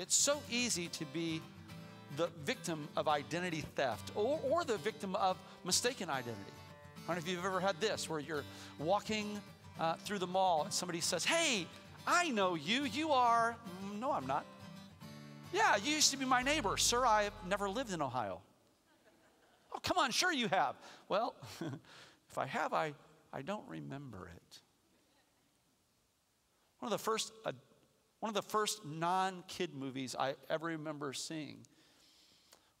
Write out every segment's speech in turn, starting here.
it's so easy to be the victim of identity theft or, or the victim of mistaken identity. I don't know if you've ever had this where you're walking uh, through the mall and somebody says, Hey, I know you. You are, no, I'm not. Yeah, you used to be my neighbor. Sir, I've never lived in Ohio. Oh, come on, sure you have. Well, if I have, I, I don't remember it. One of the first, uh, one of the first non-kid movies I ever remember seeing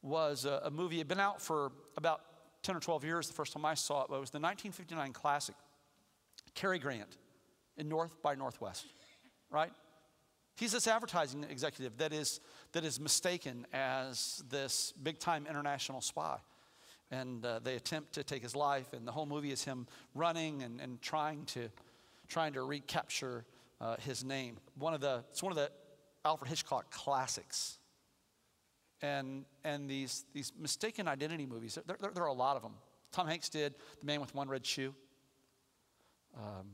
was a, a movie. It had been out for about 10 or 12 years the first time I saw it, but it was the 1959 classic, Cary Grant in North by Northwest, right? He's this advertising executive that is, that is mistaken as this big time international spy. And uh, they attempt to take his life, and the whole movie is him running and, and trying, to, trying to recapture uh, his name. One of the, it's one of the Alfred Hitchcock classics. And, and these, these mistaken identity movies, there, there, there, are a lot of them. Tom Hanks did The Man with One Red Shoe. Um,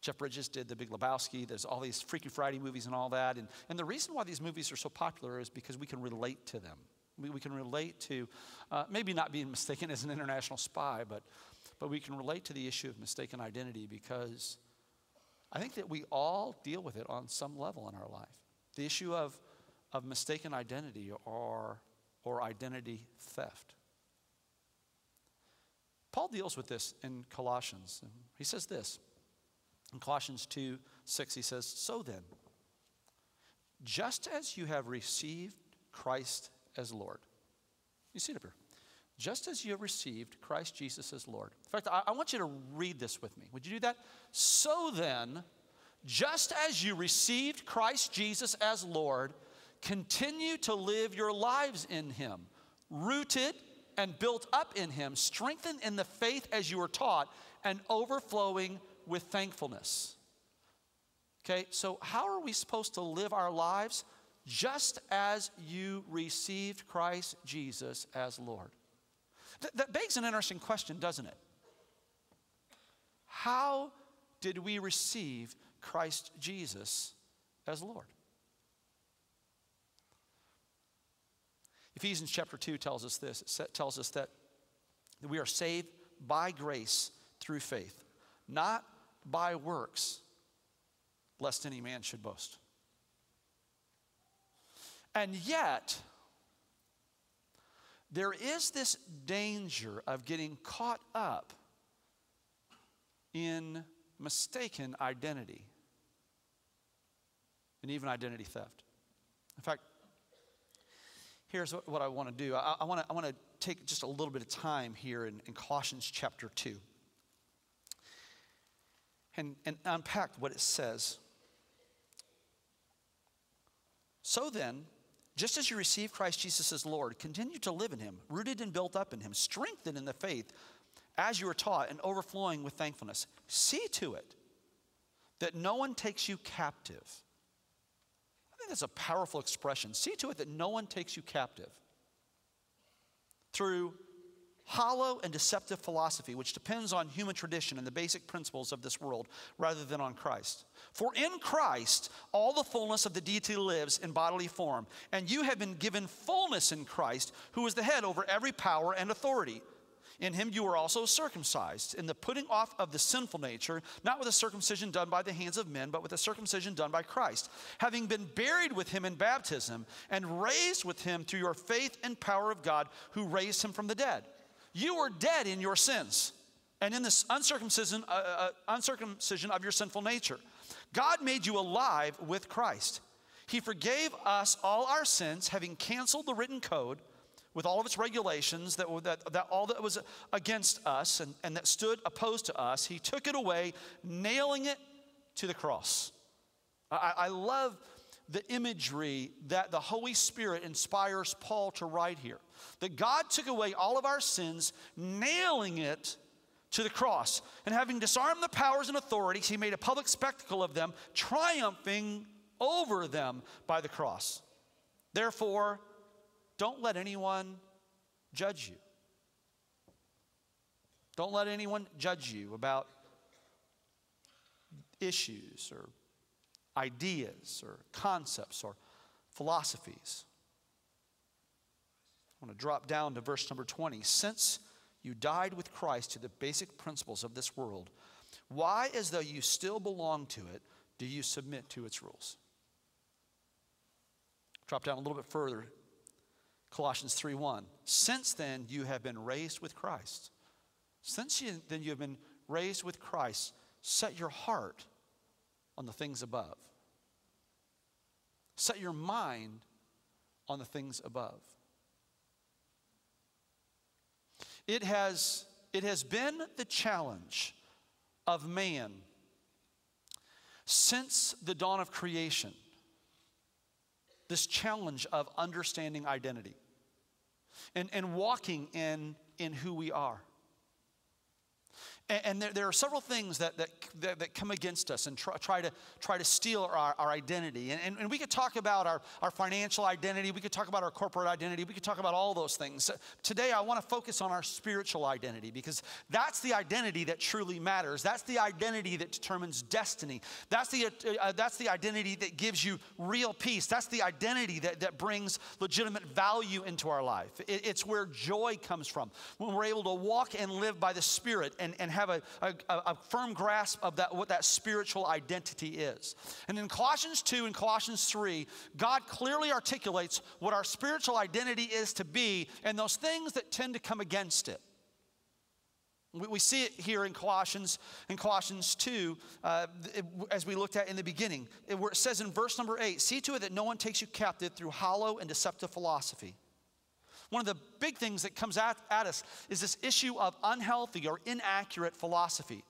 Jeff Bridges did The Big Lebowski. There's all these Freaky Friday movies and all that. And, and the reason why these movies are so popular is because we can relate to them. We, we can relate to uh, maybe not being mistaken as an international spy, but, but we can relate to the issue of mistaken identity because I think that we all deal with it on some level in our life. The issue of, of mistaken identity or, or identity theft. Paul deals with this in Colossians. He says this in Colossians 2 6, he says, So then, just as you have received Christ as Lord, you see it up here. Just as you received Christ Jesus as Lord. In fact, I, I want you to read this with me. Would you do that? So then, just as you received Christ Jesus as Lord, continue to live your lives in Him, rooted and built up in Him, strengthened in the faith as you were taught, and overflowing with thankfulness. Okay, so how are we supposed to live our lives? Just as you received Christ Jesus as Lord. Th- that begs an interesting question, doesn't it? How did we receive Christ Jesus as Lord? Ephesians chapter 2 tells us this. It tells us that we are saved by grace through faith, not by works, lest any man should boast. And yet, there is this danger of getting caught up in mistaken identity and even identity theft. In fact, here's what, I want to do I, I want to take just a little bit of time here in, in Colossians chapter 2 and, and unpack what it says. So then, just as you receive Christ Jesus as Lord, continue to live in him, rooted and built up in him, strengthened in the faith as you are taught, and overflowing with thankfulness. See to it that no one takes you captive. I think that's a powerful expression. See to it that no one takes you captive through hollow and deceptive philosophy, which depends on human tradition and the basic principles of this world rather than on Christ. For in Christ, all the fullness of the deity lives in bodily form, and you have been given fullness in Christ, who is the head over every power and authority. In him you were also circumcised, in the putting off of the sinful nature, not with a circumcision done by the hands of men, but with a circumcision done by Christ, having been buried with him in baptism, and raised with him through your faith and power of God, who raised him from the dead. You were dead in your sins and in this uncircumcision, uh, uh, uncircumcision of your sinful nature. God made you alive with Christ. He forgave us all our sins, having canceled the written code with all of its regulations, that, that, that all that was against us and, and that stood opposed to us. He took it away, nailing it to the cross. I, I love the imagery that the Holy Spirit inspires Paul to write here that God took away all of our sins, nailing it to the cross. And having disarmed the powers and authorities, he made a public spectacle of them, triumphing over them by the cross. Therefore, don't let anyone judge you. Don't let anyone judge you about issues or ideas or concepts or philosophies. I want to drop down to verse number 20. Since you died with Christ to the basic principles of this world, why, as though you still belong to it, do you submit to its rules? Drop down a little bit further. Colossians 3:1. Since then you have been raised with Christ. Since you, then you have been raised with Christ, set your heart on the things above. Set your mind on the things above. It has, it has been the challenge of man since the dawn of creation this challenge of understanding identity and, and walking in, in who we are. And, there, are several things that, that, that, come against us and try, to, try to steal our, our identity. And, and, and, we could talk about our, our financial identity, we could talk about our corporate identity, we could talk about all those things. Today, I want to focus on our spiritual identity because that's the identity that truly matters. That's the identity that determines destiny. That's the, uh, that's the identity that gives you real peace. That's the identity that, that brings legitimate value into our life. It, it's where joy comes from. When we're able to walk and live by the Spirit and, and have a, a, a firm grasp of that, what that spiritual identity is. And in Colossians 2 and Colossians 3, God clearly articulates what our spiritual identity is to be and those things that tend to come against it. We, see it here in Colossians, in Colossians 2, uh, as we looked at in the beginning, where it says in verse number 8, see to it that no one takes you captive through hollow and deceptive philosophy one of the big things that comes at, at us is this issue of unhealthy or inaccurate philosophy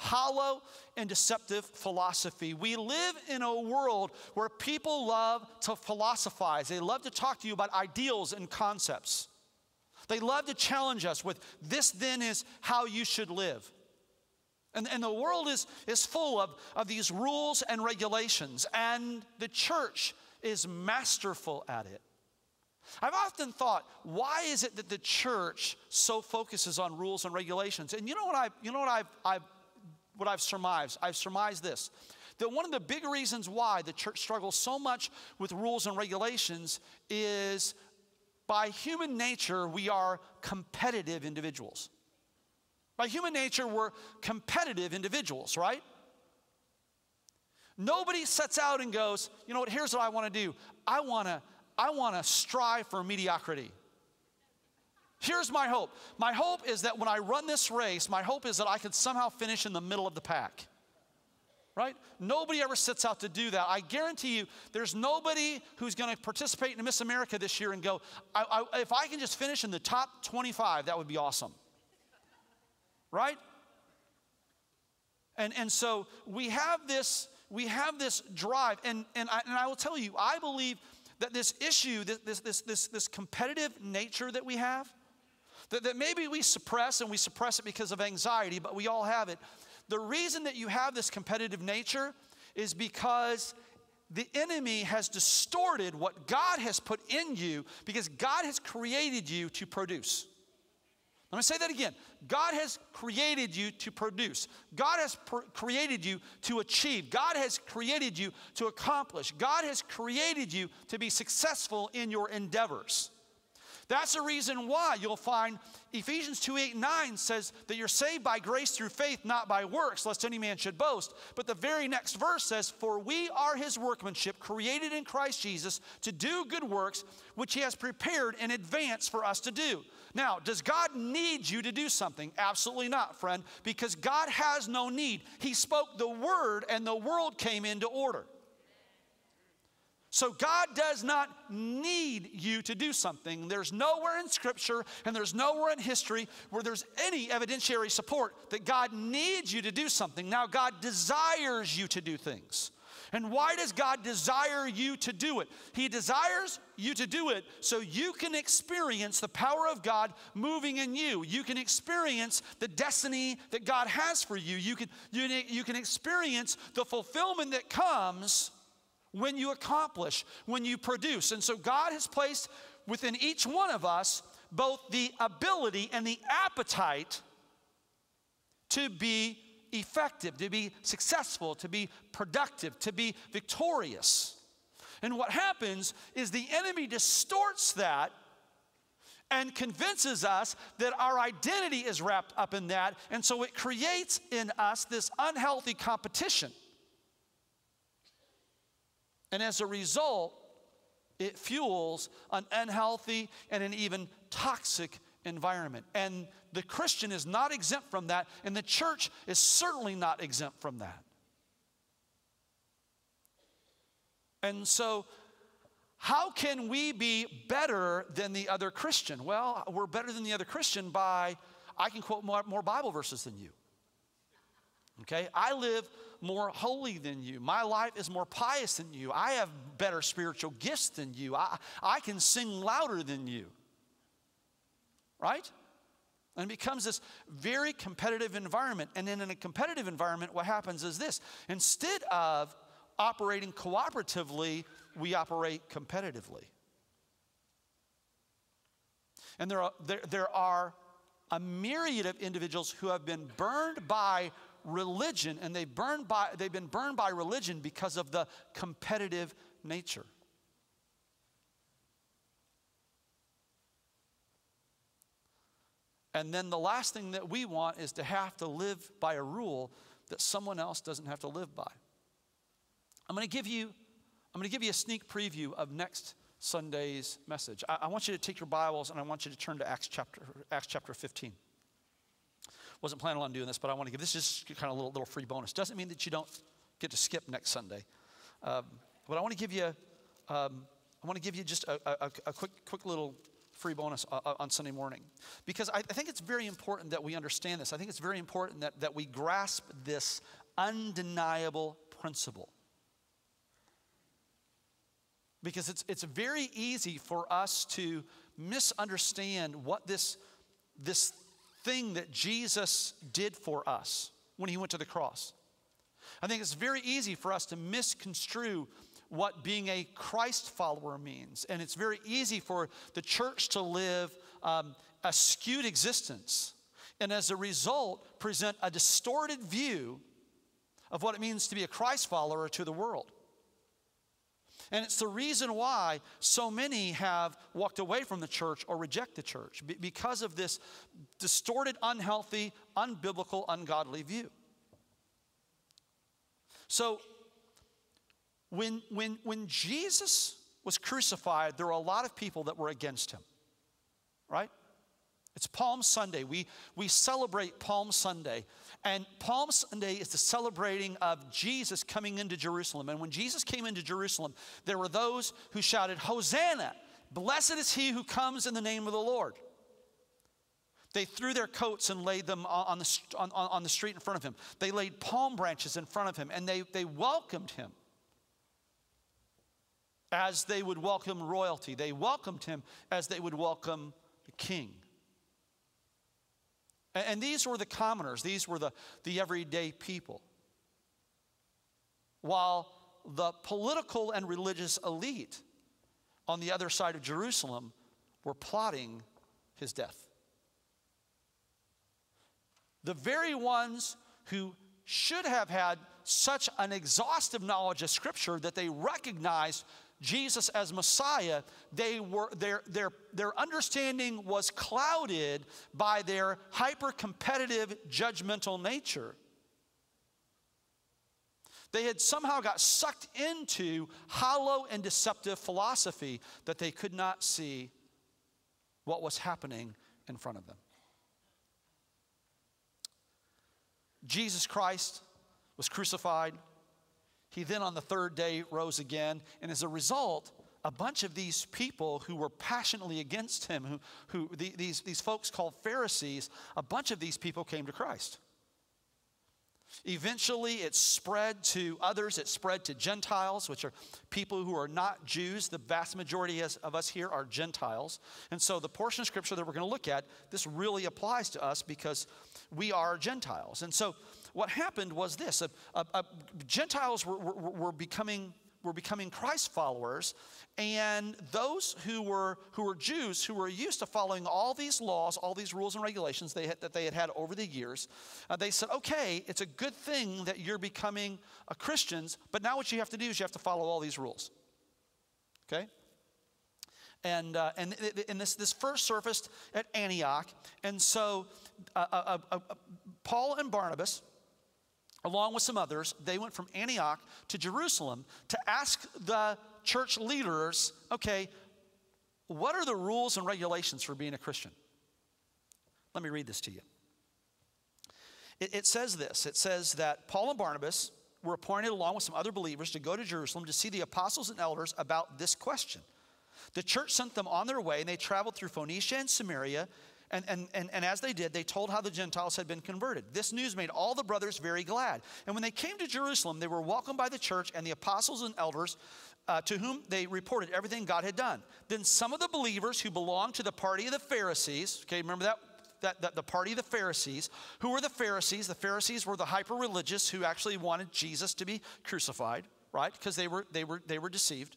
hollow and deceptive philosophy. We live in a world where people love to philosophize, they love to talk to you about ideals and concepts. They love to challenge us with this, then, is how you should live. And, and the world is, is full of, of these rules and regulations, and the church is masterful at it. I've often thought, why is it that the church so focuses on rules and regulations? And you know what I, you know what I've, I've, what I've surmised? I've surmised this: that one of the big reasons why the church struggles so much with rules and regulations is, by human nature, we are competitive individuals. By human nature, we're competitive individuals, right? Nobody sets out and goes, you know what, here's what I want to do. I want to I want to strive for mediocrity. Here's my hope. My hope is that when I run this race, my hope is that I can somehow finish in the middle of the pack. Right? Nobody ever sets out to do that. I guarantee you, there's nobody who's going to participate in Miss America this year and go, I, I, if I can just finish in the top 25, that would be awesome. Right? And, and so we have this, we have this drive, and, and, I, and I will tell you, I believe that this issue, this, this, this, this competitive nature that we have, that, that maybe we suppress and we suppress it because of anxiety, but we all have it. The reason that you have this competitive nature is because the enemy has distorted what God has put in you because God has created you to produce. Let me say that again. God has created you to produce. God has pr- created you to achieve. God has created you to accomplish. God has created you to be successful in your endeavors. That's the reason why you'll find Ephesians 2 8 9 says that you're saved by grace through faith, not by works, lest any man should boast. But the very next verse says, For we are his workmanship, created in Christ Jesus to do good works, which he has prepared in advance for us to do. Now, does God need you to do something? Absolutely not, friend, because God has no need. He spoke the word and the world came into order. So God does not need you to do something. There's nowhere in Scripture and there's nowhere in history where there's any evidentiary support that God needs you to do something. Now, God desires you to do things. And why does God desire you to do it? He desires you to do it so you can experience the power of God moving in you. You can experience the destiny that God has for you. You can, you, you can experience the fulfillment that comes when you accomplish, when you produce. And so God has placed within each one of us both the ability and the appetite to be effective, to be successful, to be productive, to be victorious. And what happens is the enemy distorts that and convinces us that our identity is wrapped up in that. And so it creates in us this unhealthy competition. And as a result, it fuels an unhealthy and an even toxic environment. And the Christian is not exempt from that, and the church is certainly not exempt from that. And so, how can we be better than the other Christian? Well, we're better than the other Christian by I can quote more, more Bible verses than you. Okay? I live more holy than you. My life is more pious than you. I have better spiritual gifts than you. I, I can sing louder than you. Right? And it becomes this very competitive environment. And then in a competitive environment, what happens is this instead of operating cooperatively, we operate competitively. And there are, there, there are a myriad of individuals who have been burned by religion, and they've, burned by, they've been burned by religion because of the competitive nature. And then the last thing that we want is to have to live by a rule that someone else doesn't have to live by. I'm going to give you, I'm going to give you a sneak preview of next Sunday's message. I, I, want you to take your Bibles and I want you to turn to Acts chapter, Acts chapter 15. Wasn't planning on doing this, but I want to give this is just kind of a little, little free bonus. Doesn't mean that you don't get to skip next Sunday. Um, but I want to give you, um, I want to give you just a, a, a quick, quick little free bonus uh, uh, on Sunday morning. Because I, I, think it's very important that we understand this. I think it's very important that, that we grasp this undeniable principle. Because it's, it's very easy for us to misunderstand what this, this thing that Jesus did for us when he went to the cross. I think it's very easy for us to misconstrue what being a Christ follower means. And it's very easy for the church to live um, a skewed existence and as a result present a distorted view of what it means to be a Christ follower to the world. And it's the reason why so many have walked away from the church or reject the church because of this distorted, unhealthy, unbiblical, ungodly view. So, when, when, when Jesus was crucified, there were a lot of people that were against him, right? It's Palm Sunday. We, we celebrate Palm Sunday. And Palm Sunday is the celebrating of Jesus coming into Jerusalem. And when Jesus came into Jerusalem, there were those who shouted, Hosanna! Blessed is he who comes in the name of the Lord. They threw their coats and laid them on the, on, on the street in front of him. They laid palm branches in front of him and they, they welcomed him as they would welcome royalty. They welcomed him as they would welcome the king. And these were the commoners, these were the, the everyday people. While the political and religious elite on the other side of Jerusalem were plotting his death. The very ones who should have had such an exhaustive knowledge of Scripture that they recognized Jesus as Messiah, they were, their, their, their understanding was clouded by their hyper competitive, judgmental nature. They had somehow got sucked into hollow and deceptive philosophy that they could not see what was happening in front of them. Jesus Christ was crucified he then, on the third day, rose again. And as a result, a bunch of these people who were passionately against him, who, who the, these, these folks called Pharisees, a bunch of these people came to Christ. Eventually, it spread to others. It spread to Gentiles, which are people who are not Jews. The vast majority of us here are Gentiles. And so, the portion of Scripture that we're going to look at, this really applies to us because we are Gentiles. And so, what happened was this Gentiles were, were, were, becoming, were becoming Christ followers, and those who were, who were Jews, who were used to following all these laws, all these rules and regulations they had, that they had had over the years, uh, they said, okay, it's a good thing that you're becoming Christians, but now what you have to do is you have to follow all these rules. Okay? And, uh, and, and this, this first surfaced at Antioch. And so uh, uh, uh, uh, Paul and Barnabas, along with some others, they went from Antioch to Jerusalem to ask the church leaders okay, what are the rules and regulations for being a Christian? Let me read this to you. It, it says this it says that Paul and Barnabas were appointed along with some other believers to go to Jerusalem to see the apostles and elders about this question. The church sent them on their way, and they traveled through Phoenicia and Samaria. And, and, and, and as they did, they told how the Gentiles had been converted. This news made all the brothers very glad. And when they came to Jerusalem, they were welcomed by the church and the apostles and elders uh, to whom they reported everything God had done. Then some of the believers who belonged to the party of the Pharisees, okay, remember that? That, that the party of the Pharisees. Who were the Pharisees? The Pharisees were the hyper religious who actually wanted Jesus to be crucified, right? Because they were, they, were, they were deceived.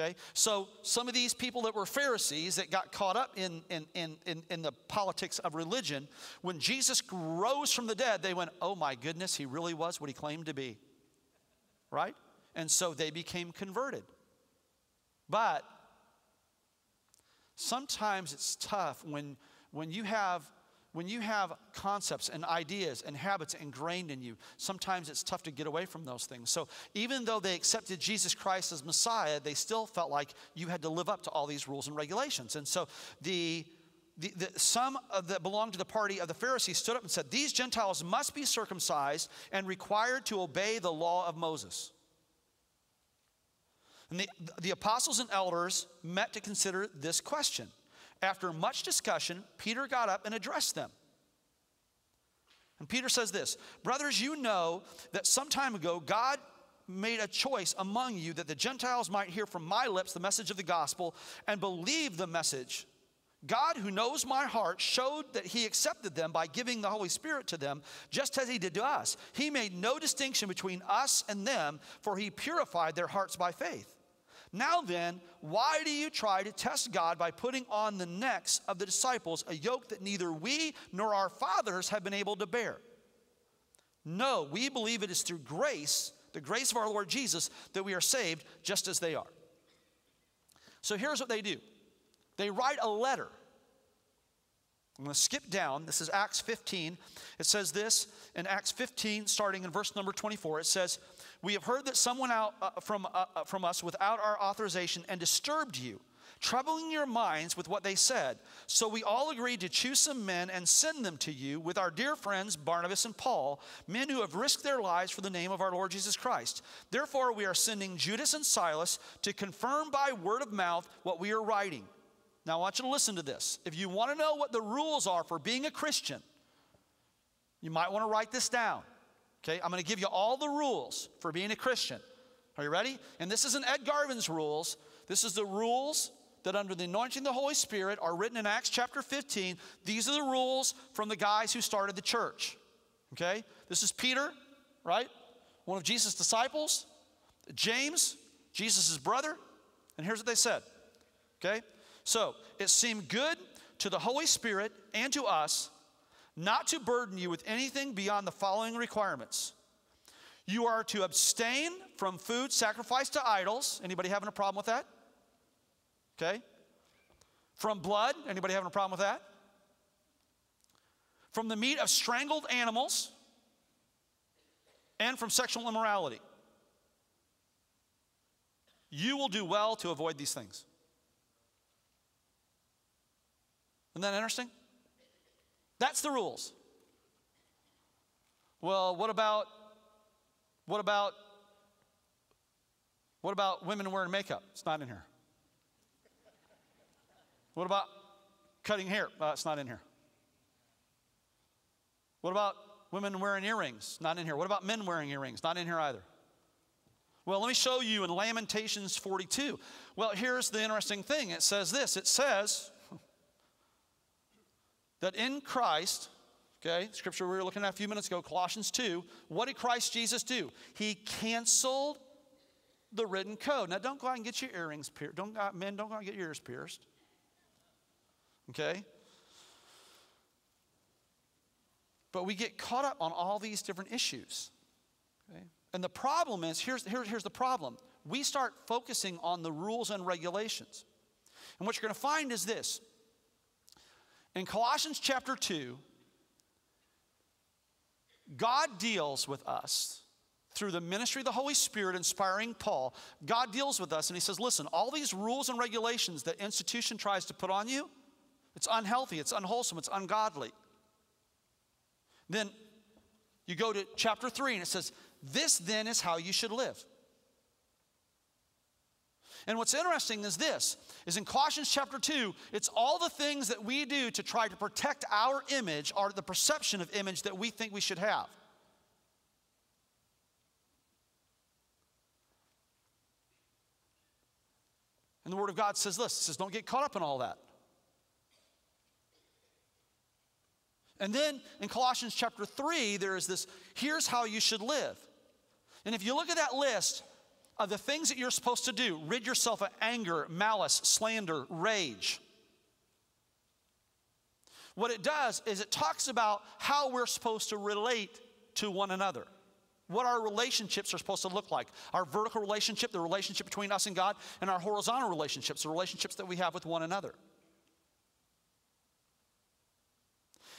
Okay? So some of these people that were Pharisees that got caught up in, in, in, in, in the politics of religion, when Jesus rose from the dead, they went, oh my goodness, he really was what he claimed to be. Right? And so they became converted. But sometimes it's tough when, when you have when you have concepts and ideas and habits ingrained in you, sometimes it's tough to get away from those things. So even though they accepted Jesus Christ as Messiah, they still felt like you had to live up to all these rules and regulations. And so the the, the, some that belonged to the party of the Pharisees stood up and said, These Gentiles must be circumcised and required to obey the law of Moses. And the, the apostles and elders met to consider this question. After much discussion, Peter got up and addressed them. And Peter says this Brothers, you know that some time ago God made a choice among you that the Gentiles might hear from my lips the message of the gospel and believe the message. God, who knows my heart, showed that He accepted them by giving the Holy Spirit to them, just as He did to us. He made no distinction between us and them, for He purified their hearts by faith. Now then, why do you try to test God by putting on the necks of the disciples a yoke that neither we nor our fathers have been able to bear? No, we believe it is through grace, the grace of our Lord Jesus, that we are saved just as they are. So here's what they do they write a letter. I'm going to skip down. This is Acts 15. It says this in Acts 15, starting in verse number 24. It says, we have heard that someone out uh, from, uh, uh, from us without our authorization and disturbed you, troubling your minds with what they said. So we all agreed to choose some men and send them to you with our dear friends Barnabas and Paul, men who have risked their lives for the name of our Lord Jesus Christ. Therefore, we are sending Judas and Silas to confirm by word of mouth what we are writing. Now, I want you to listen to this. If you want to know what the rules are for being a Christian, you might want to write this down. Okay, I'm going to give you all the rules for being a Christian. Are you ready? And this isn't Ed Garvin's rules. This is the rules that under the anointing of the Holy Spirit are written in Acts chapter 15. These are the rules from the guys who started the church. Okay? This is Peter, right? One of Jesus' disciples. James, Jesus' brother. And here's what they said. Okay? So, it seemed good to the Holy Spirit and to us not to burden you with anything beyond the following requirements. You are to abstain from food sacrificed to idols. Anybody having a problem with that? Okay. From blood. Anybody having a problem with that? From the meat of strangled animals and from sexual immorality. You will do well to avoid these things. Isn't that interesting? That's the rules. Well, what about what about what about women wearing makeup? It's not in here. What about cutting hair? Uh, it's not in here. What about women wearing earrings? Not in here. What about men wearing earrings? Not in here either. Well, let me show you in Lamentations 42. Well, here's the interesting thing it says this it says, that in Christ, okay, scripture we were looking at a few minutes ago, Colossians 2, what did Christ Jesus do? He canceled the written code. Now, don't go out and get your earrings pierced. Don't go out, men, don't go out and get your ears pierced. Okay? But we get caught up on all these different issues. Okay? And the problem is here's, here's, here's the problem we start focusing on the rules and regulations. And what you're going to find is this in Colossians chapter 2, God deals with us through the ministry of the Holy Spirit inspiring Paul. God deals with us and he says, Listen, all these rules and regulations that institution tries to put on you, it's unhealthy, it's unwholesome, it's ungodly. Then you go to chapter 3 and it says, This then is how you should live. And what's interesting is this is in Colossians chapter 2, it's all the things that we do to try to protect our image or the perception of image that we think we should have. And the Word of God says this it says, don't get caught up in all that. And then in Colossians chapter 3, there is this here's how you should live. And if you look at that list, the things that you're supposed to do rid yourself of anger, malice, slander, rage. What it does is it talks about how we're supposed to relate to one another. What our relationships are supposed to look like. Our vertical relationship, the relationship between us and God, and our horizontal relationships, the relationships that we have with one another.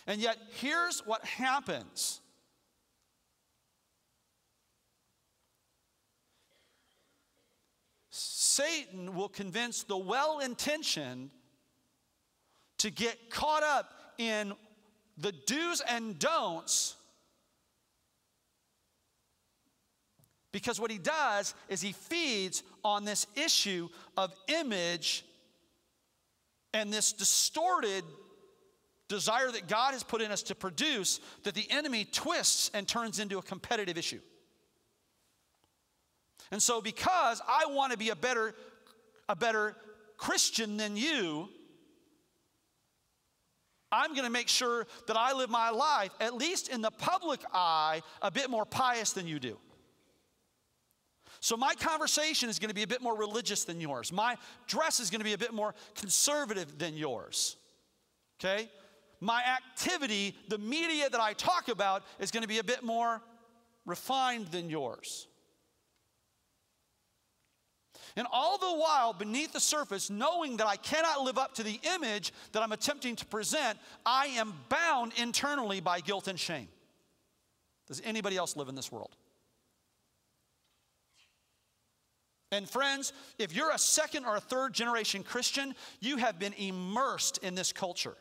And yet, here's what happens Satan will convince the well intentioned to get caught up in the do's and don'ts. Because what he does is he feeds on this issue of image and this distorted desire that God has put in us to produce that the enemy twists and turns into a competitive issue. And so, because I want to be a better, a better Christian than you, I'm going to make sure that I live my life, at least in the public eye, a bit more pious than you do. So, my conversation is going to be a bit more religious than yours. My dress is going to be a bit more conservative than yours. Okay? My activity, the media that I talk about, is going to be a bit more refined than yours. And all the while, beneath the surface, knowing that I cannot live up to the image that I'm attempting to present, I am bound internally by guilt and shame. Does anybody else live in this world? And friends, if you're a second or a third generation Christian, you have been immersed in this culture.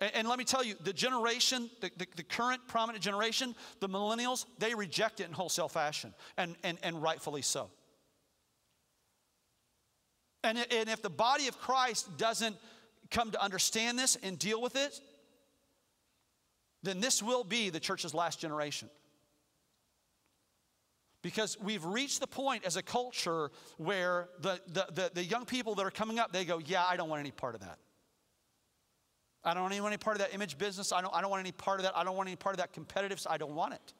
And, and let me tell you, the generation, the, the, the, current prominent generation, the millennials, they reject it in wholesale fashion, and, and, and rightfully so. And, and if the body of Christ doesn't come to understand this and deal with it, then this will be the church's last generation. Because we've reached the point as a culture where the, the, the, the young people that are coming up, they go, Yeah, I don't want any part of that. I don't want any part of that image business. I don't, I don't want any part of that. I don't want any part of that competitive. I don't want it.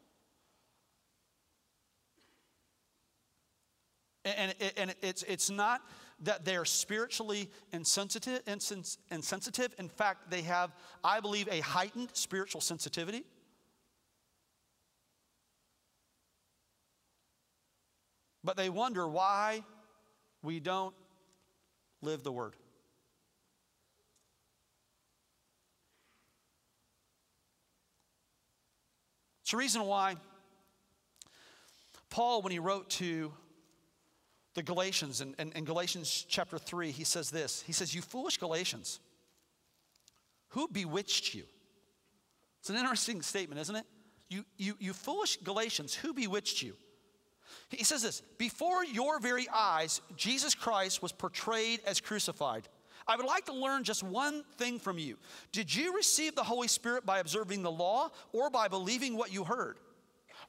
And, and, it's, it's not that they're spiritually insensitive, insensitive. In fact, they have, I believe, a heightened spiritual sensitivity. But they wonder why we don't live the word. It's the reason why Paul, when he wrote to the Galatians, in, in, in, Galatians chapter 3, he says this He says, You foolish Galatians, who bewitched you? It's an interesting statement, isn't it? You, you, you foolish Galatians, who bewitched you? He says this Before your very eyes, Jesus Christ was portrayed as crucified. I would like to learn just one thing from you. Did you receive the Holy Spirit by observing the law or by believing what you heard?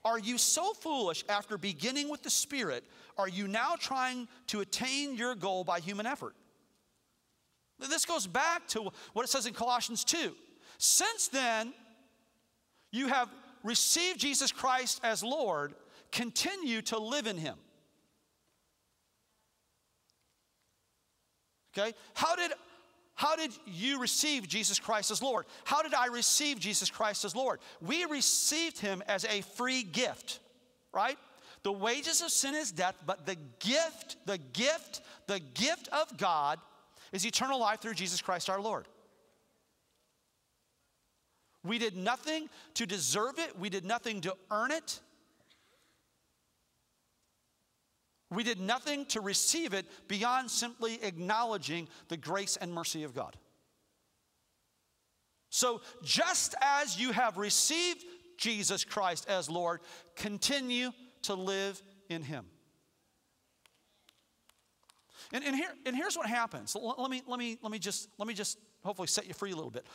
Are you so foolish after beginning with the Spirit? Are you now trying to attain your goal by human effort? This goes back to what it says in Colossians 2. Since then, you have received Jesus Christ as Lord, continue to live in Him. Okay? How did how did you receive Jesus Christ as Lord? How did I receive Jesus Christ as Lord? We received him as a free gift, right? The wages of sin is death, but the gift, the gift, the gift of God is eternal life through Jesus Christ our Lord. We did nothing to deserve it, we did nothing to earn it. We did nothing to receive it beyond simply acknowledging the grace and mercy of God. So, just as you have received Jesus Christ as Lord, continue to live in Him. And, and, here, and here's what happens. Let me, let, me, let, me just, let me just hopefully set you free a little bit.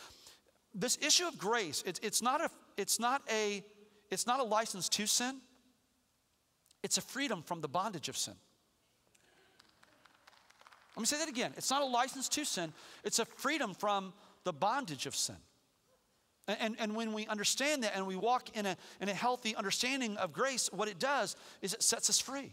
This issue of grace, it's, it's, not, a, it's, not, a, it's not a license to sin, it's a freedom from the bondage of sin. Let me say that again. It's not a license to sin, it's a freedom from the bondage of sin. And, and, when we understand that and we walk in a, in a healthy understanding of grace, what it does is it sets us free.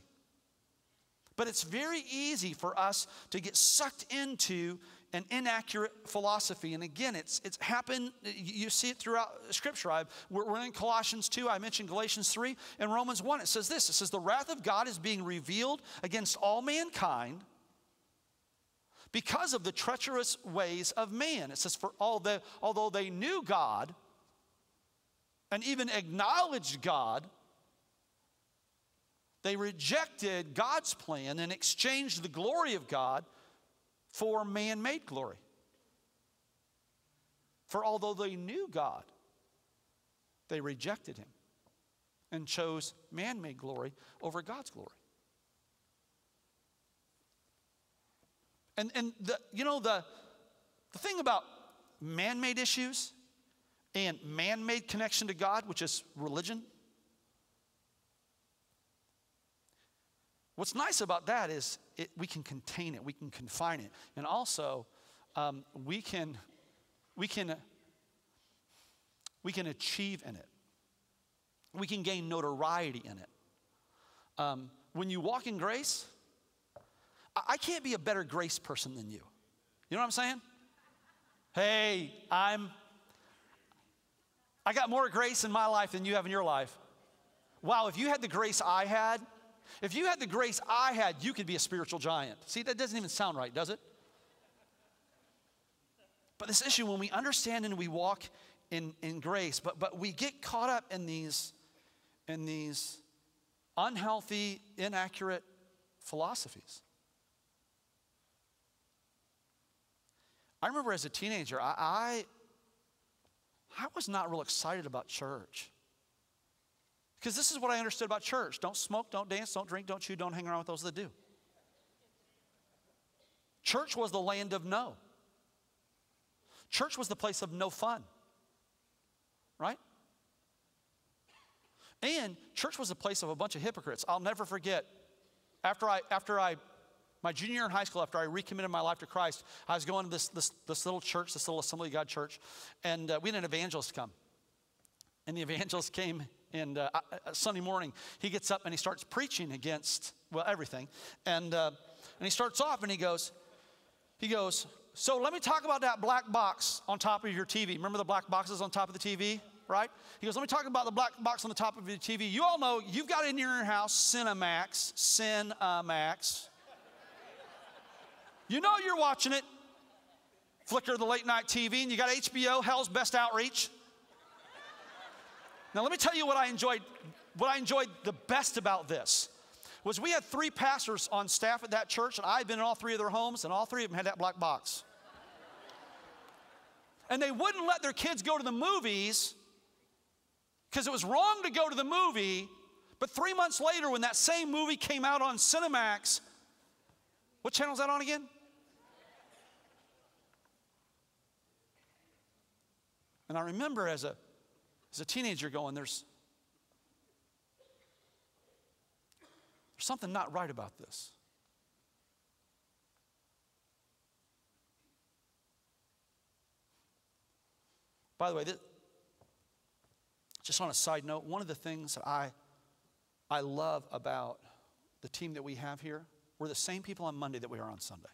But it's very easy for us to get sucked into an inaccurate philosophy. And again, it's, it's happened, you see it throughout Scripture. I've, we're, we're in Colossians 2, I mentioned Galatians 3, and Romans 1, it says this it says, The wrath of God is being revealed against all mankind because of the treacherous ways of man. It says, For all the, although they knew God and even acknowledged God, they rejected God's plan and exchanged the glory of God for man made glory. For although they knew God, they rejected him and chose man made glory over God's glory. And, and the, you know, the, the thing about man made issues and man made connection to God, which is religion, what's nice about that is it, we can contain it, we can confine it, and also um, we can we can we can achieve in it. We can gain notoriety in it. Um, when you walk in grace, I, I can't be a better grace person than you. You know what I'm saying? Hey, I'm I got more grace in my life than you have in your life. Wow, if you had the grace I had, if you had the grace I had, you could be a spiritual giant. See, that doesn't even sound right, does it? But this issue, when we understand and we walk in, in grace, but, but we get caught up in these, in these unhealthy, inaccurate philosophies. I remember as a teenager, I, I, I was not real excited about church. Because this is what I understood about church don't smoke, don't dance, don't drink, don't chew, don't hang around with those that do. Church was the land of no. Church was the place of no fun. Right? And church was a place of a bunch of hypocrites. I'll never forget after I after I my junior year in high school, after I recommitted my life to Christ, I was going to this, this, this little church, this little Assembly of God church, and uh, we had an evangelist come. And the evangelist came and uh, Sunday morning, he gets up and he starts preaching against, well, everything. And, uh, and he starts off and he goes, he goes, so let me talk about that black box on top of your TV. Remember the black boxes on top of the TV, right? He goes, let me talk about the black box on the top of your TV. You all know you've got in your house Cinemax, Cinemax. You know you're watching it. Flicker the late night TV, and you got HBO, Hell's Best Outreach. Now, let me tell you what I enjoyed, what I enjoyed the best about this was we had three pastors on staff at that church, and I had been in all three of their homes, and all three of them had that black box. And they wouldn't let their kids go to the movies because it was wrong to go to the movie. But three months later, when that same movie came out on Cinemax, what channel is that on again? And I remember as a as a teenager going, there's, there's something not right about this. By the way, this, just on a side note, one of the things that I, I love about the team that we have here, we're the same people on Monday that we are on Sunday.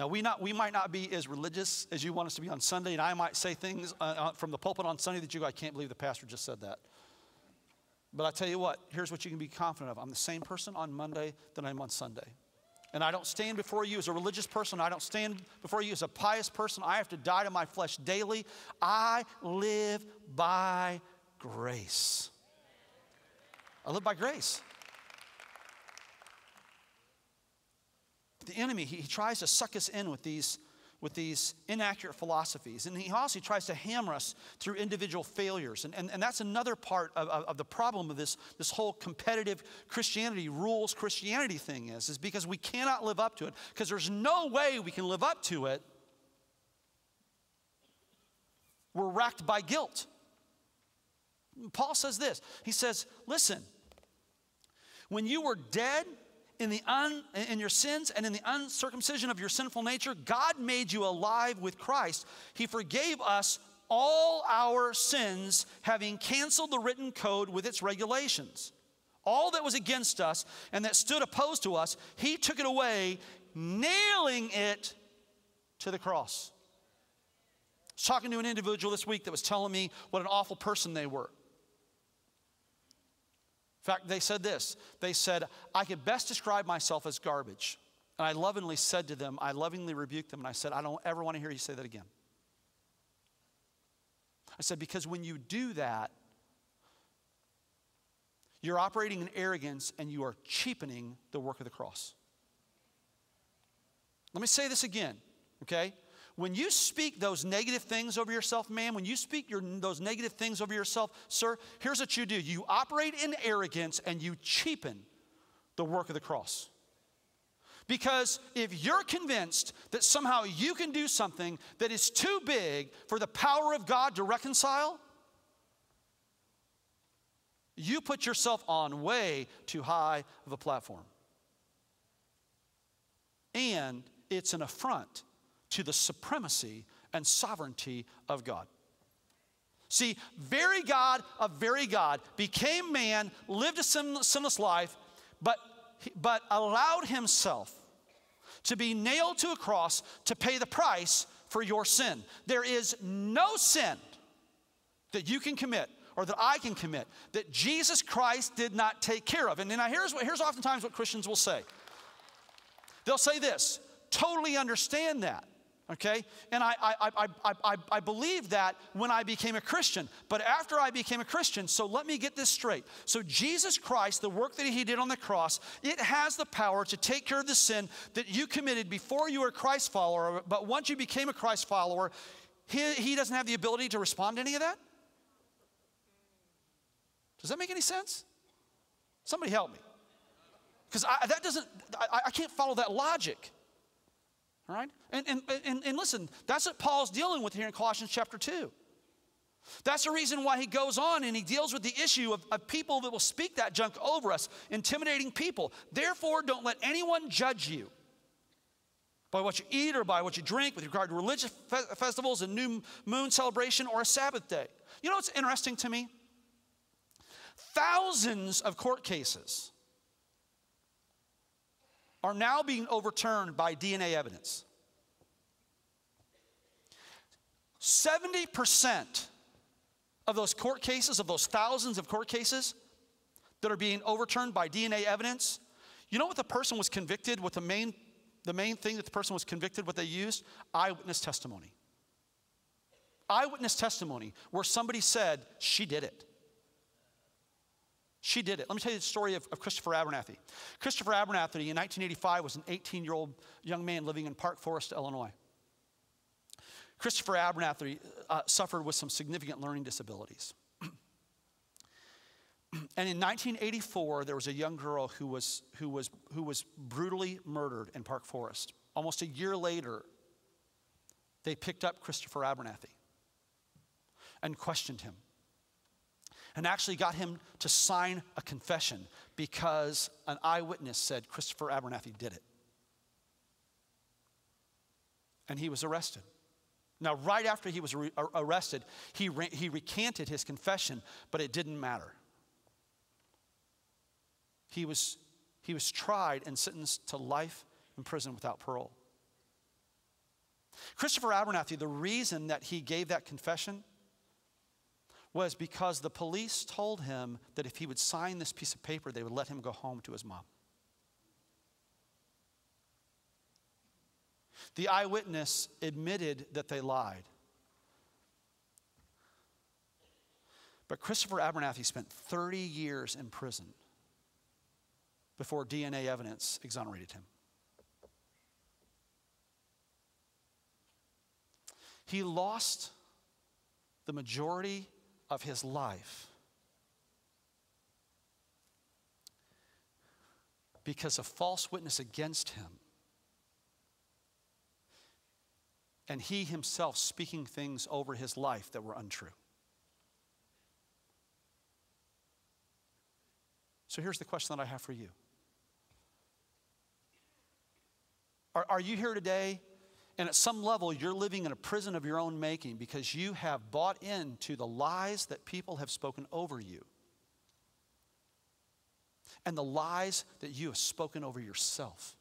Now, we, not, we might not be as religious as you want us to be on Sunday, and I might say things uh, uh, from the pulpit on Sunday that you go, I can't believe the pastor just said that. But I tell you what, here's what you can be confident of I'm the same person on Monday that I'm on Sunday. And I don't stand before you as a religious person. I don't stand before you as a pious person. I have to die to my flesh daily. I live by grace. I live by grace. The enemy, he, he tries to suck us in with these with these inaccurate philosophies. And he also tries to hammer us through individual failures. And, and, and that's another part of, of, of, the problem of this, this whole competitive Christianity, rules Christianity thing is, is because we cannot live up to it, because there's no way we can live up to it. We're racked by guilt. Paul says this He says, Listen, when you were dead, in, the un, in your sins and in the uncircumcision of your sinful nature, God made you alive with Christ. He forgave us all our sins, having canceled the written code with its regulations. All that was against us and that stood opposed to us, He took it away, nailing it to the cross. I was talking to an individual this week that was telling me what an awful person they were. Fact, they said this they said, I could best describe myself as garbage. And I lovingly said to them, I lovingly rebuked them, and I said, I don't ever want to hear you say that again. I said, because when you do that, you're operating in arrogance and you are cheapening the work of the cross. Let me say this again, okay? When you speak those negative things over yourself, man, when you speak your, those negative things over yourself, sir, here's what you do you operate in arrogance and you cheapen the work of the cross. Because if you're convinced that somehow you can do something that is too big for the power of God to reconcile, you put yourself on way too high of a platform. And it's an affront to the supremacy and sovereignty of God. See, very God of very God became man, lived a sinless life, but, but allowed himself to be nailed to a cross to pay the price for your sin. There is no sin that you can commit or that I can commit that Jesus Christ did not take care of. And now here's, what, here's oftentimes what Christians will say they'll say this totally understand that. Okay? And I, I, I, I, I believe that when I became a Christian. But after I became a Christian, so let me get this straight. So, Jesus Christ, the work that He did on the cross, it has the power to take care of the sin that you committed before you were a Christ follower. But once you became a Christ follower, He, he doesn't have the ability to respond to any of that? Does that make any sense? Somebody help me. Because that doesn't, I, I can't follow that logic. All right? And, and, and, and listen, that's what Paul's dealing with here in Colossians chapter 2. That's the reason why he goes on and he deals with the issue of, of, people that will speak that junk over us, intimidating people. Therefore, don't let anyone judge you by what you eat or by what you drink with regard to religious fe- festivals, a new moon celebration, or a Sabbath day. You know what's interesting to me? Thousands of court cases are now being overturned by DNA evidence. 70% of those court cases, of those thousands of court cases that are being overturned by DNA evidence, you know what the person was convicted, what the main, the main thing that the person was convicted, what they used? Eyewitness testimony. Eyewitness testimony, where somebody said, she did it. She did it. Let me tell you the story of, of, Christopher Abernathy. Christopher Abernathy in 1985 was an 18 year old young man living in Park Forest, Illinois. Christopher Abernathy uh, suffered with some significant learning disabilities. and in 1984, there was a young girl who was, who, was, who was brutally murdered in Park Forest. Almost a year later, they picked up Christopher Abernathy and questioned him and actually got him to sign a confession because an eyewitness said Christopher Abernathy did it. And he was arrested. Now, right after he was re- arrested, he, re- he recanted his confession, but it didn't matter. He was, he was tried and sentenced to life in prison without parole. Christopher Abernathy, the reason that he gave that confession was because the police told him that if he would sign this piece of paper, they would let him go home to his mom. The eyewitness admitted that they lied. But Christopher Abernathy spent 30 years in prison before DNA evidence exonerated him. He lost the majority of his life because a false witness against him. And he himself speaking things over his life that were untrue. So here's the question that I have for you Are, are you here today and at some level, you're living in a prison of your own making because you have bought into the lies that people have spoken over you and the lies that you have spoken over yourself.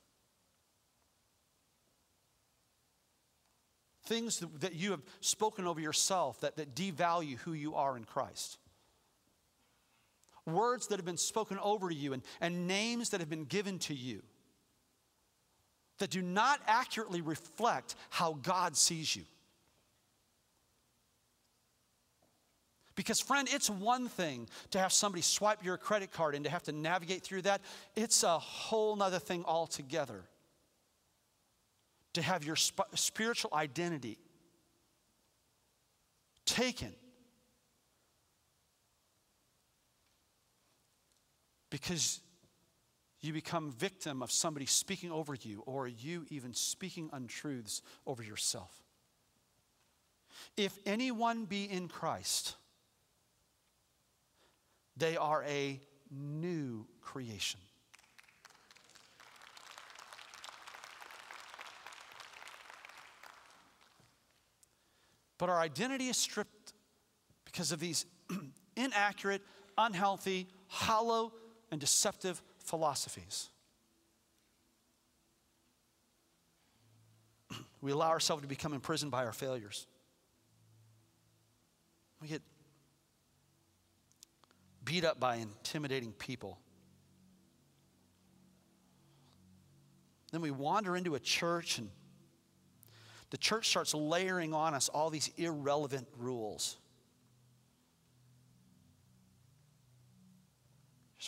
Things that you have spoken over yourself that, that devalue who you are in Christ. Words that have been spoken over you and, and names that have been given to you that do not accurately reflect how God sees you. Because, friend, it's one thing to have somebody swipe your credit card and to have to navigate through that. It's a whole nother thing altogether to have your sp- spiritual identity taken because you become victim of somebody speaking over you or you even speaking untruths over yourself. If anyone be in Christ, they are a new creation. But our identity is stripped because of these inaccurate, unhealthy, hollow, and deceptive philosophies. we allow ourselves to become imprisoned by our failures. We get beat up by intimidating people. Then we wander into a church, and the church starts layering on us all these irrelevant rules.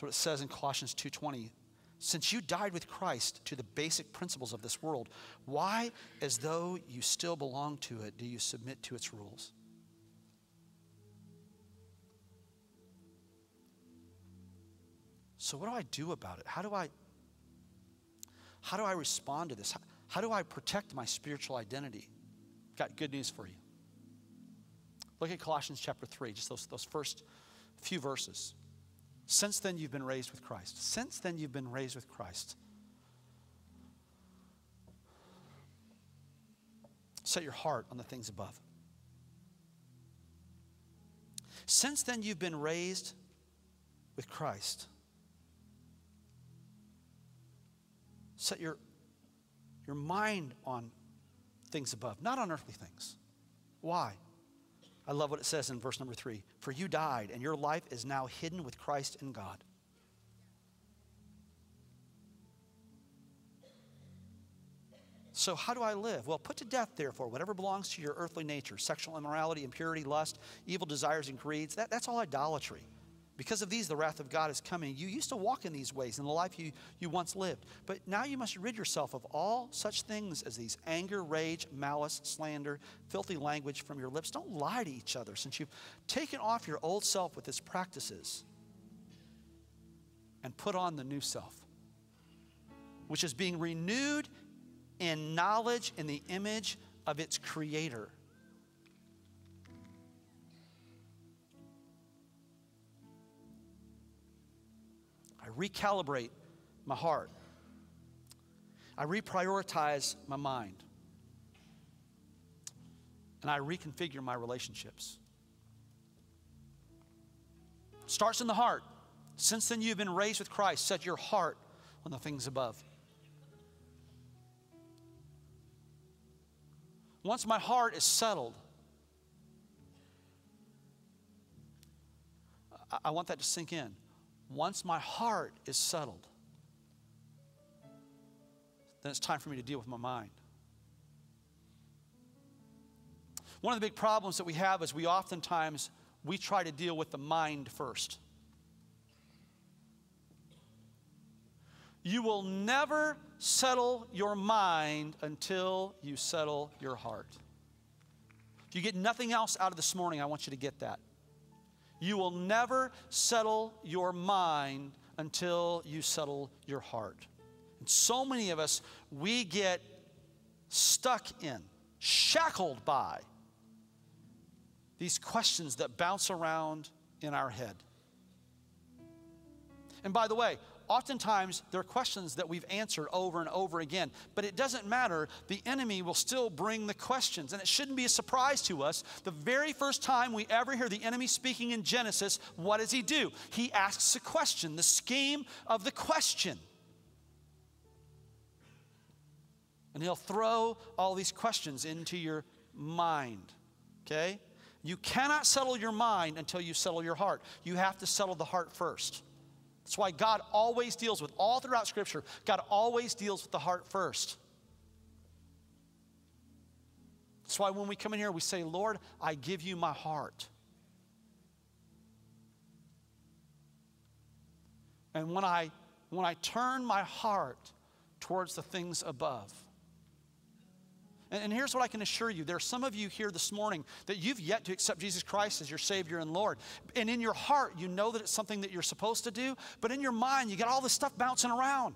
What it says in Colossians 2:20. Since you died with Christ to the basic principles of this world, why, as though you still belong to it, do you submit to its rules? So what do I do about it? How do I how do I respond to this? How, how do I protect my spiritual identity? Got good news for you. Look at Colossians chapter 3, just those, those first few verses. Since then, you've been raised with Christ. Since then, you've been raised with Christ. Set your heart on the things above. Since then, you've been raised with Christ. Set your, your mind on things above, not on earthly things. Why? I love what it says in verse number three For you died, and your life is now hidden with Christ in God. So, how do I live? Well, put to death, therefore, whatever belongs to your earthly nature sexual immorality, impurity, lust, evil desires, and greeds. That, that's all idolatry. Because of these, the wrath of God is coming. You used to walk in these ways in the life you, you once lived. But now you must rid yourself of all such things as these anger, rage, malice, slander, filthy language from your lips. Don't lie to each other, since you've taken off your old self with its practices and put on the new self, which is being renewed in knowledge in the image of its creator. Recalibrate my heart. I reprioritize my mind. And I reconfigure my relationships. Starts in the heart. Since then you've been raised with Christ. Set your heart on the things above. once my heart is settled, I, I want that to sink in. Once my heart is settled, then it's time for me to deal with my mind. One of the big problems that we have is we oftentimes we try to deal with the mind first. You will never settle your mind until you settle your heart. If you get nothing else out of this morning, I want you to get that. You will never settle your mind until you settle your heart. And so many of us, we get stuck in, shackled by these questions that bounce around in our head. And by the way, oftentimes there are questions that we've answered over and over again, but it doesn't matter. The enemy will still bring the questions, and it shouldn't be a surprise to us. The very first time we ever hear the enemy speaking in Genesis, what does he do? He asks a question, the scheme of the question. And he'll throw all these questions into your mind, okay? You cannot settle your mind until you settle your heart. You have to settle the heart first. That's why God always deals with, all throughout Scripture, God always deals with the heart first. That's why when we come in here, we say, Lord, I give you my heart. And when I, when I turn my heart towards the things above, and, here's what I can assure you there are some of you here this morning that you've yet to accept Jesus Christ as your Savior and Lord. And in your heart, you know that it's something that you're supposed to do, but in your mind, you got all this stuff bouncing around.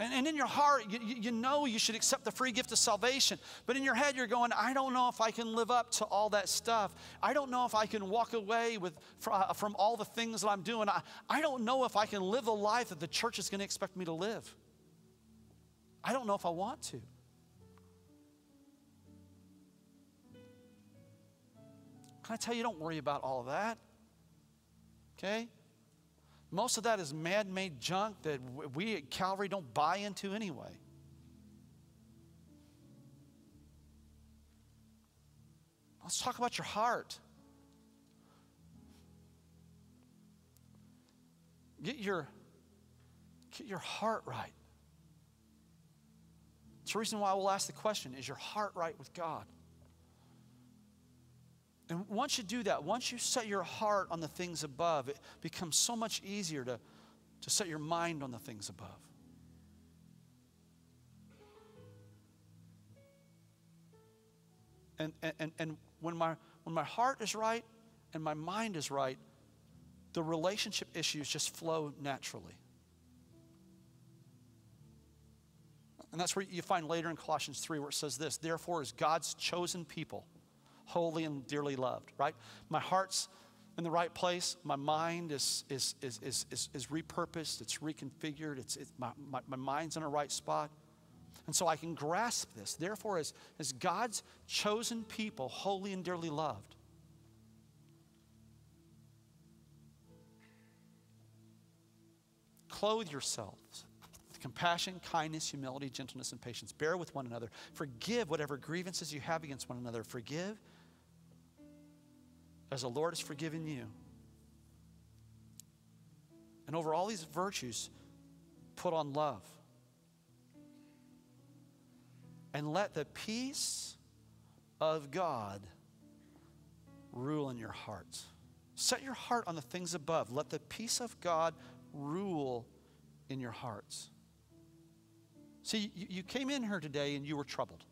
And, and in your heart, you, you know you should accept the free gift of salvation. But in your head, you're going, I don't know if I can live up to all that stuff. I don't know if I can walk away with, uh, from all the things that I'm doing. I, I don't know if I can live the life that the church is going to expect me to live. I don't know if I want to. Can I tell you, don't worry about all of that? Okay? Most of that is man made junk that we at Calvary don't buy into anyway. Let's talk about your heart. Get your, get your heart right. It's the reason why we'll ask the question is your heart right with God? And once you do that, once you set your heart on the things above, it becomes so much easier to, to set your mind on the things above. And, and, and when, my, when my heart is right and my mind is right, the relationship issues just flow naturally. And that's where you find later in Colossians 3 where it says this Therefore, as God's chosen people, holy and dearly loved, right? My heart's in the right place. My mind is, is, is, is, is, is repurposed, it's reconfigured, it's, it's my, my, my mind's in a right spot. And so I can grasp this. Therefore, as, as God's chosen people, holy and dearly loved, clothe yourselves compassion, kindness, humility, gentleness, and patience. Bear with one another. Forgive whatever grievances you have against one another. Forgive as the Lord has forgiven you. And over all these virtues, put on love. And let the peace of God rule in your hearts. Set your heart on the things above. Let the peace of God rule in your hearts. See, you, you came in here today and you were troubled.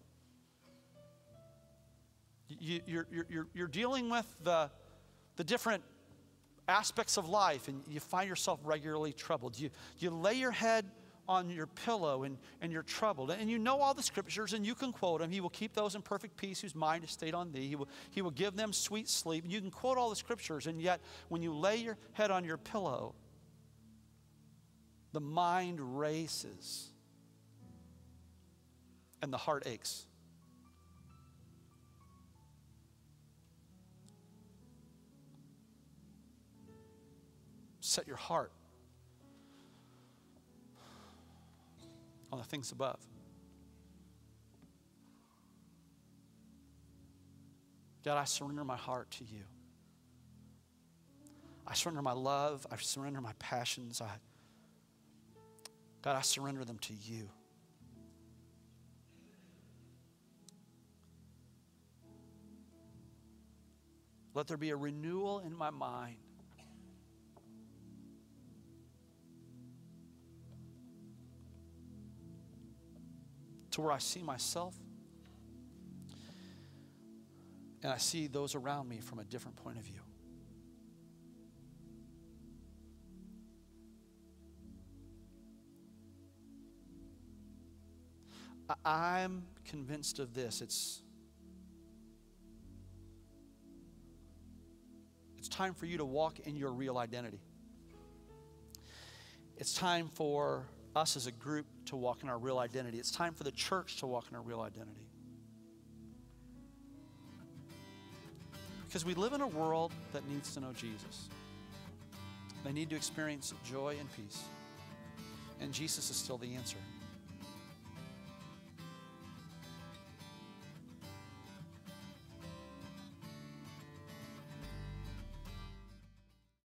You, you're, you're, you're dealing with the, the different aspects of life and you find yourself regularly troubled. You, you lay your head on your pillow and, and you're troubled. And you know all the scriptures and you can quote them. He will keep those in perfect peace whose mind is stayed on thee. He will, he will give them sweet sleep. You can quote all the scriptures, and yet when you lay your head on your pillow, the mind races and the heart aches. Set your heart on the things above. God, I surrender my heart to you. I surrender my love. I surrender my passions. I, God, I surrender them to you. Let there be a renewal in my mind. To where I see myself and I see those around me from a different point of view. I'm convinced of this. It's It's time for you to walk in your real identity. It's time for us as a group to walk in our real identity. It's time for the church to walk in our real identity. Because we live in a world that needs to know Jesus. They need to experience joy and peace. And Jesus is still the answer.